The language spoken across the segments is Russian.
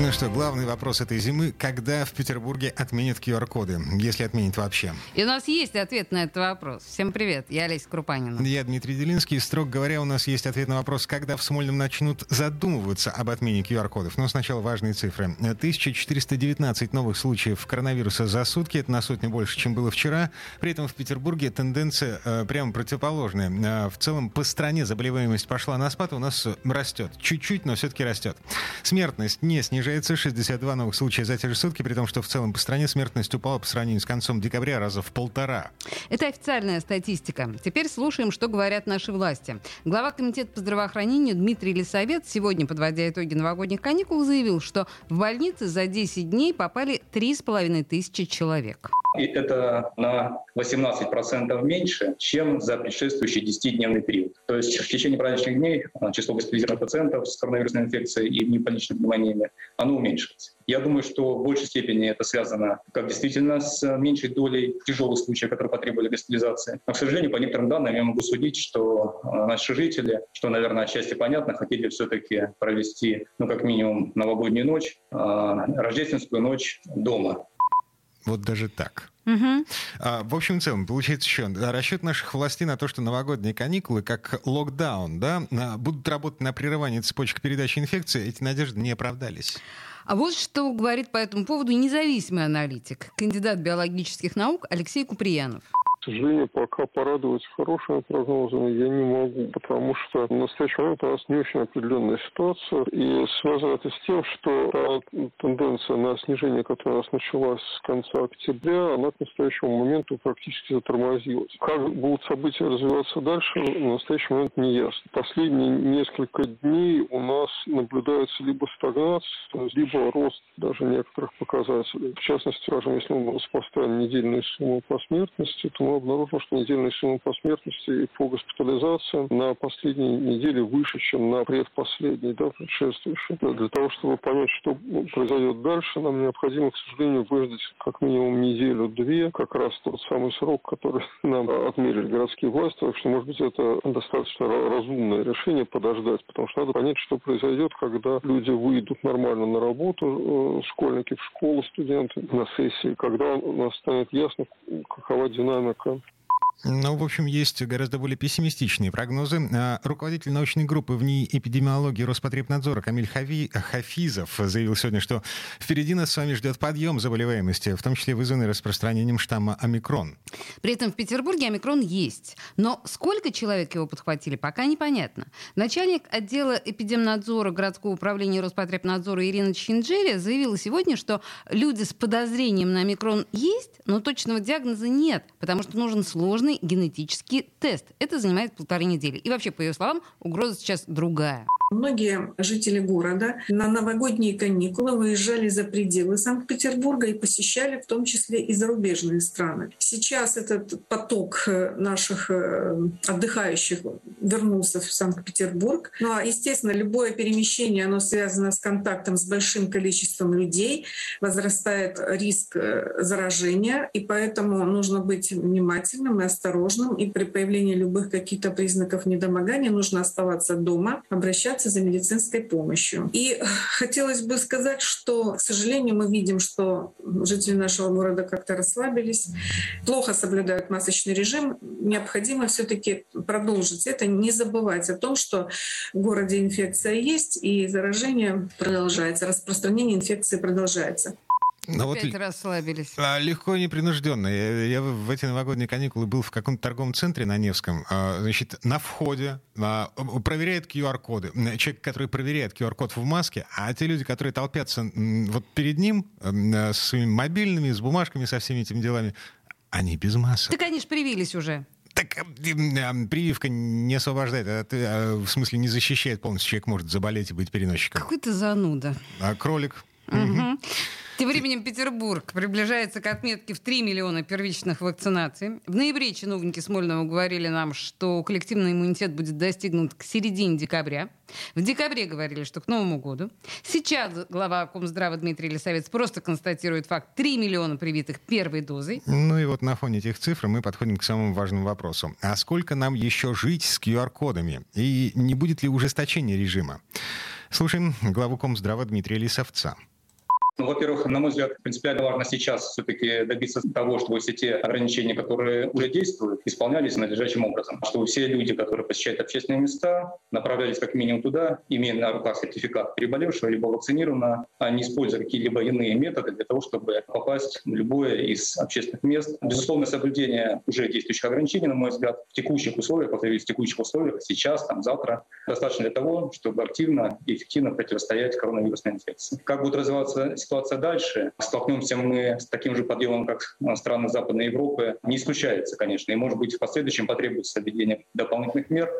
Ну что, главный вопрос этой зимы. Когда в Петербурге отменят QR-коды? Если отменят вообще. И у нас есть ответ на этот вопрос. Всем привет, я Олеся Крупанина. Я Дмитрий Делинский. Строго говоря, у нас есть ответ на вопрос, когда в Смольном начнут задумываться об отмене QR-кодов. Но сначала важные цифры. 1419 новых случаев коронавируса за сутки. Это на сотню больше, чем было вчера. При этом в Петербурге тенденция э, прямо противоположная. Э, в целом по стране заболеваемость пошла на спад, у нас растет. Чуть-чуть, но все-таки растет. Смертность не снижается снижается. 62 новых случая за те же сутки, при том, что в целом по стране смертность упала по сравнению с концом декабря раза в полтора. Это официальная статистика. Теперь слушаем, что говорят наши власти. Глава Комитета по здравоохранению Дмитрий Лисовет сегодня, подводя итоги новогодних каникул, заявил, что в больницы за 10 дней попали 3,5 тысячи человек. И это на 18% меньше, чем за предшествующий 10-дневный период. То есть в течение праздничных дней а, число госпитализированных пациентов с коронавирусной инфекцией и непонятными пневмониями, оно уменьшилось. Я думаю, что в большей степени это связано как действительно с меньшей долей тяжелых случаев, которые потребовали госпитализации. Но, к сожалению, по некоторым данным я могу судить, что а, наши жители, что, наверное, отчасти понятно, хотели все-таки провести, ну, как минимум, новогоднюю ночь, а, рождественскую ночь дома. Вот даже так. Угу. А, в общем и целом, получается еще расчет наших властей на то, что новогодние каникулы, как локдаун, да, будут работать на прерывание цепочек передачи инфекции, эти надежды не оправдались. А вот что говорит по этому поводу независимый аналитик, кандидат биологических наук Алексей Куприянов сожалению, пока порадовать хорошими прогнозами я не могу, потому что в настоящий момент у нас не очень определенная ситуация, и связано это с тем, что та тенденция на снижение, которая у нас началась с конца октября, она к настоящему моменту практически затормозилась. Как будут события развиваться дальше, в настоящий момент не ясно. Последние несколько дней у нас наблюдается либо стагнация, либо рост даже некоторых показателей. В частности, скажем, если мы сопоставим недельную сумму по смертности, то мы обнаружил, что недельная сумма по смертности и по госпитализациям на последней неделе выше, чем на предпоследней, да, предшествующей. Для того, чтобы понять, что произойдет дальше, нам необходимо, к сожалению, выждать как минимум неделю-две, как раз тот самый срок, который нам отмерили городские власти. Так что, может быть, это достаточно разумное решение подождать, потому что надо понять, что произойдет, когда люди выйдут нормально на работу, э, школьники в школу, студенты на сессии, когда у нас станет ясно, какова динамика ну, в общем, есть гораздо более пессимистичные прогнозы. А, руководитель научной группы в НИИ эпидемиологии Роспотребнадзора Камиль Хави... Хафизов заявил сегодня, что впереди нас с вами ждет подъем заболеваемости, в том числе вызванный распространением штамма омикрон. При этом в Петербурге омикрон есть. Но сколько человек его подхватили, пока непонятно. Начальник отдела эпидемнадзора городского управления Роспотребнадзора Ирина Чинджери заявила сегодня, что люди с подозрением на омикрон есть, но точного диагноза нет, потому что нужен сложный генетический тест. Это занимает полторы недели. И вообще, по ее словам, угроза сейчас другая. Многие жители города на новогодние каникулы выезжали за пределы Санкт-Петербурга и посещали в том числе и зарубежные страны. Сейчас этот поток э, наших э, отдыхающих вернулся в Санкт-Петербург. Ну а, естественно, любое перемещение, оно связано с контактом с большим количеством людей, возрастает риск э, заражения, и поэтому нужно быть внимательным и осторожным. И при появлении любых каких-то признаков недомогания нужно оставаться дома, обращаться обращаться за медицинской помощью. И хотелось бы сказать, что, к сожалению, мы видим, что жители нашего города как-то расслабились, плохо соблюдают масочный режим. Необходимо все-таки продолжить это, не забывать о том, что в городе инфекция есть, и заражение продолжается, распространение инфекции продолжается. Ну, Опять вот, расслабились. А, легко и непринужденно. Я, я в эти новогодние каникулы был в каком-то торговом центре на Невском. А, значит, на входе а, проверяет QR-коды. Человек, который проверяет QR-код в маске, а те люди, которые толпятся вот перед ним с своими мобильными, с бумажками, со всеми этими делами, они без масок. Так они же привились уже. Так прививка не освобождает, в смысле не защищает полностью. Человек может заболеть и быть переносчиком. Какой ты зануда. А кролик. Угу. Тем временем Петербург приближается к отметке в 3 миллиона первичных вакцинаций. В ноябре чиновники Смольного говорили нам, что коллективный иммунитет будет достигнут к середине декабря. В декабре говорили, что к Новому году. Сейчас глава Комздрава Дмитрий Лисовец просто констатирует факт 3 миллиона привитых первой дозой. Ну и вот на фоне этих цифр мы подходим к самому важному вопросу. А сколько нам еще жить с QR-кодами? И не будет ли ужесточения режима? Слушаем главу Комздрава Дмитрия Лисовца. Ну, во-первых, на мой взгляд, принципиально важно сейчас все-таки добиться того, чтобы все те ограничения, которые уже действуют, исполнялись надлежащим образом. Чтобы все люди, которые посещают общественные места, направлялись как минимум туда, имея на руках сертификат переболевшего либо вакцинированного, а не используя какие-либо иные методы для того, чтобы попасть в любое из общественных мест. Безусловно, соблюдение уже действующих ограничений, на мой взгляд, в текущих условиях, повторюсь, в текущих условиях, сейчас, там, завтра, достаточно для того, чтобы активно и эффективно противостоять коронавирусной инфекции. Как будет развиваться ситуация дальше, столкнемся мы с таким же подъемом, как страны Западной Европы, не исключается, конечно. И, может быть, в последующем потребуется введение дополнительных мер.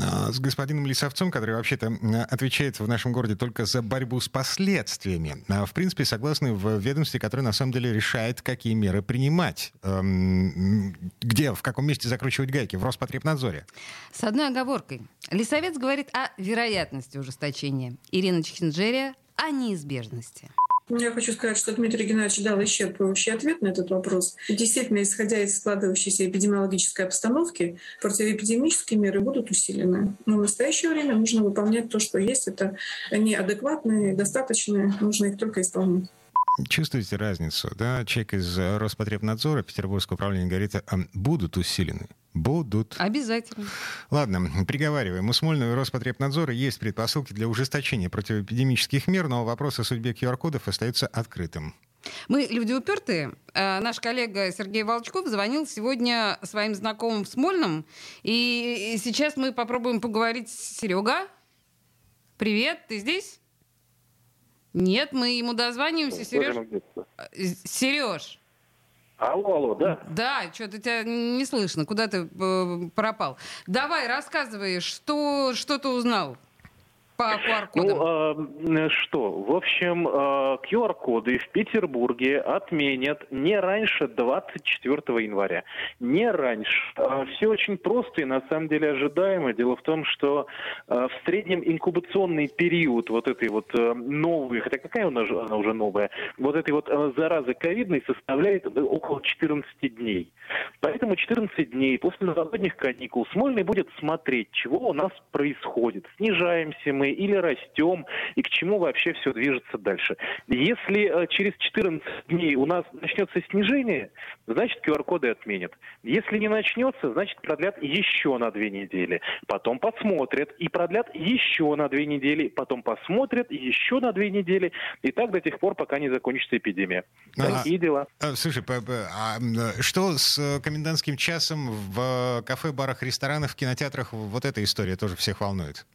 А, с господином Лисовцом, который вообще-то отвечает в нашем городе только за борьбу с последствиями. А, в принципе, согласны в ведомстве, которое на самом деле решает, какие меры принимать. Эм, где, в каком месте закручивать гайки? В Роспотребнадзоре. С одной оговоркой. Лисовец говорит о вероятности ужесточения. Ирина Чхинджерия о неизбежности. Я хочу сказать, что Дмитрий Геннадьевич дал исчерпывающий ответ на этот вопрос. Действительно, исходя из складывающейся эпидемиологической обстановки, противоэпидемические меры будут усилены. Но в настоящее время нужно выполнять то, что есть. Это неадекватные, достаточные, нужно их только исполнять. Чувствуете разницу? Да? Человек из Роспотребнадзора Петербургского управления говорит, «А, будут усилены. Будут. Обязательно. Ладно, приговариваем. У Смольного и Роспотребнадзора есть предпосылки для ужесточения противоэпидемических мер, но вопрос о судьбе QR-кодов остается открытым. Мы люди упертые. А наш коллега Сергей Волчков звонил сегодня своим знакомым в Смольном. И сейчас мы попробуем поговорить с Серега. Привет, ты здесь? Нет, мы ему дозваниваемся. Сереж. Сереж. Алло, алло, да? Да, что-то тебя не слышно. Куда ты э, пропал? Давай, рассказывай, что, что ты узнал? По QR-кодам? Ну, э, что, в общем, э, QR-коды в Петербурге отменят не раньше 24 января. Не раньше. Э, все очень просто и на самом деле ожидаемо. Дело в том, что э, в среднем инкубационный период вот этой вот э, новой, хотя какая она, она уже новая, вот этой вот э, заразы ковидной составляет около 14 дней. Поэтому 14 дней после новогодних каникул Смольный будет смотреть, чего у нас происходит. Снижаемся мы или растем, и к чему вообще все движется дальше. Если э, через 14 дней у нас начнется снижение, значит QR-коды отменят. Если не начнется, значит продлят еще на две недели. Потом посмотрят и продлят еще на две недели. Потом посмотрят еще на две недели. И так до тех пор, пока не закончится эпидемия. А, Такие дела. А, слушай, а что с комендантским часом в кафе, барах, ресторанах, в кинотеатрах? Вот эта история тоже всех волнует.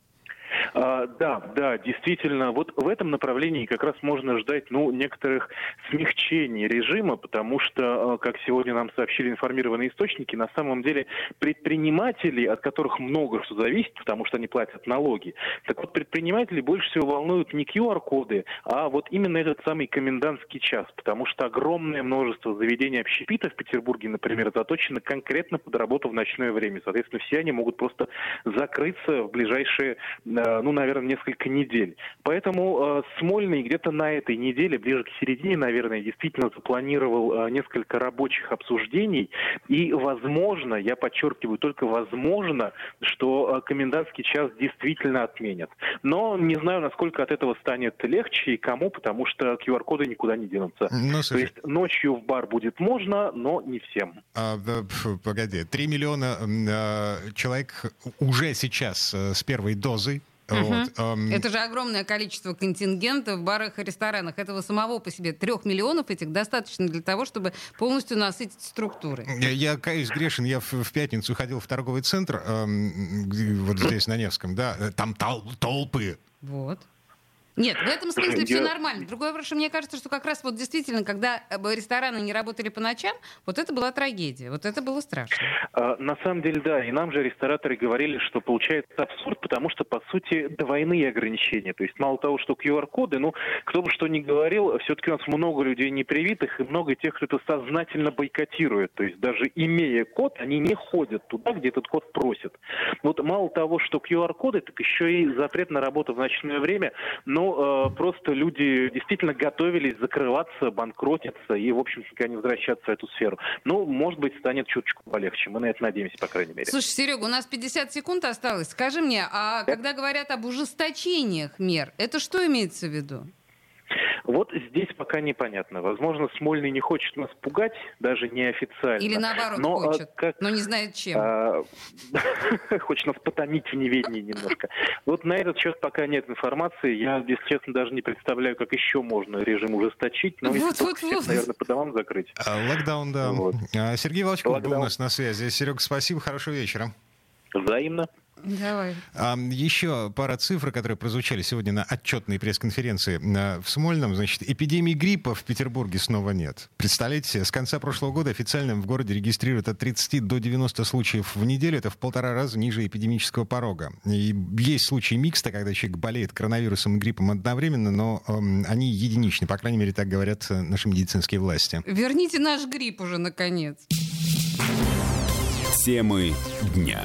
А, да, да, действительно, вот в этом направлении как раз можно ждать, ну, некоторых смягчений режима, потому что, а, как сегодня нам сообщили информированные источники, на самом деле предприниматели, от которых много что зависит, потому что они платят налоги, так вот предприниматели больше всего волнуют не QR-коды, а вот именно этот самый комендантский час, потому что огромное множество заведений общепита в Петербурге, например, заточено конкретно под работу в ночное время. Соответственно, все они могут просто закрыться в ближайшие а, ну, наверное, несколько недель. Поэтому э, Смольный где-то на этой неделе, ближе к середине, наверное, действительно запланировал э, несколько рабочих обсуждений. И, возможно, я подчеркиваю, только возможно, что э, комендантский час действительно отменят. Но не знаю, насколько от этого станет легче и кому, потому что QR-коды никуда не денутся. Ну, То есть ночью в бар будет можно, но не всем. А, фу, погоди, 3 миллиона э, человек уже сейчас э, с первой дозой Угу. Вот. Это же огромное количество контингента в барах и ресторанах. Этого самого по себе трех миллионов этих достаточно для того, чтобы полностью насытить структуры. Я, я каюсь, грешен. Я в, в пятницу ходил в торговый центр, эм, вот здесь, на Невском, да, там тол толпы. Вот. Нет, в этом смысле все нормально. Другое вопрос, мне кажется, что как раз вот действительно, когда э, рестораны не работали по ночам, вот это была трагедия, вот это было страшно. А, на самом деле, да, и нам же рестораторы говорили, что получается абсурд, потому что, по сути, двойные ограничения. То есть мало того, что QR-коды, ну, кто бы что ни говорил, все-таки у нас много людей непривитых и много тех, кто это сознательно бойкотирует. То есть даже имея код, они не ходят туда, где этот код просят. Вот мало того, что QR-коды, так еще и запрет на работу в ночное время, но э, просто люди действительно готовились закрываться, банкротиться и, в общем, никогда не возвращаться в эту сферу. Ну, может быть, станет чуточку полегче. Мы на это надеемся, по крайней мере. Слушай, Серега, у нас 50 секунд осталось. Скажи мне, а когда говорят об ужесточениях мер, это что имеется в виду? Вот здесь пока непонятно. Возможно, Смольный не хочет нас пугать, даже неофициально. Или наоборот но, а, хочет, как, но не знает чем. А, хочет нас потомить в неведении немножко. Вот на этот счет пока нет информации. Я, если честно, даже не представляю, как еще можно режим ужесточить. Но вот, если вот, всех, вот. наверное, по домам закрыть. А, локдаун, да. Вот. А, Сергей Волчков был у нас на связи. Серега, спасибо, хорошего вечера. Взаимно. Давай. А, еще пара цифр, которые прозвучали сегодня на отчетной пресс-конференции в Смольном. Значит, эпидемии гриппа в Петербурге снова нет. Представляете, с конца прошлого года официально в городе регистрируют от 30 до 90 случаев в неделю. Это в полтора раза ниже эпидемического порога. И есть случаи микста, когда человек болеет коронавирусом и гриппом одновременно, но они единичны. По крайней мере, так говорят э, наши медицинские власти. Верните наш грипп уже, наконец. Темы дня.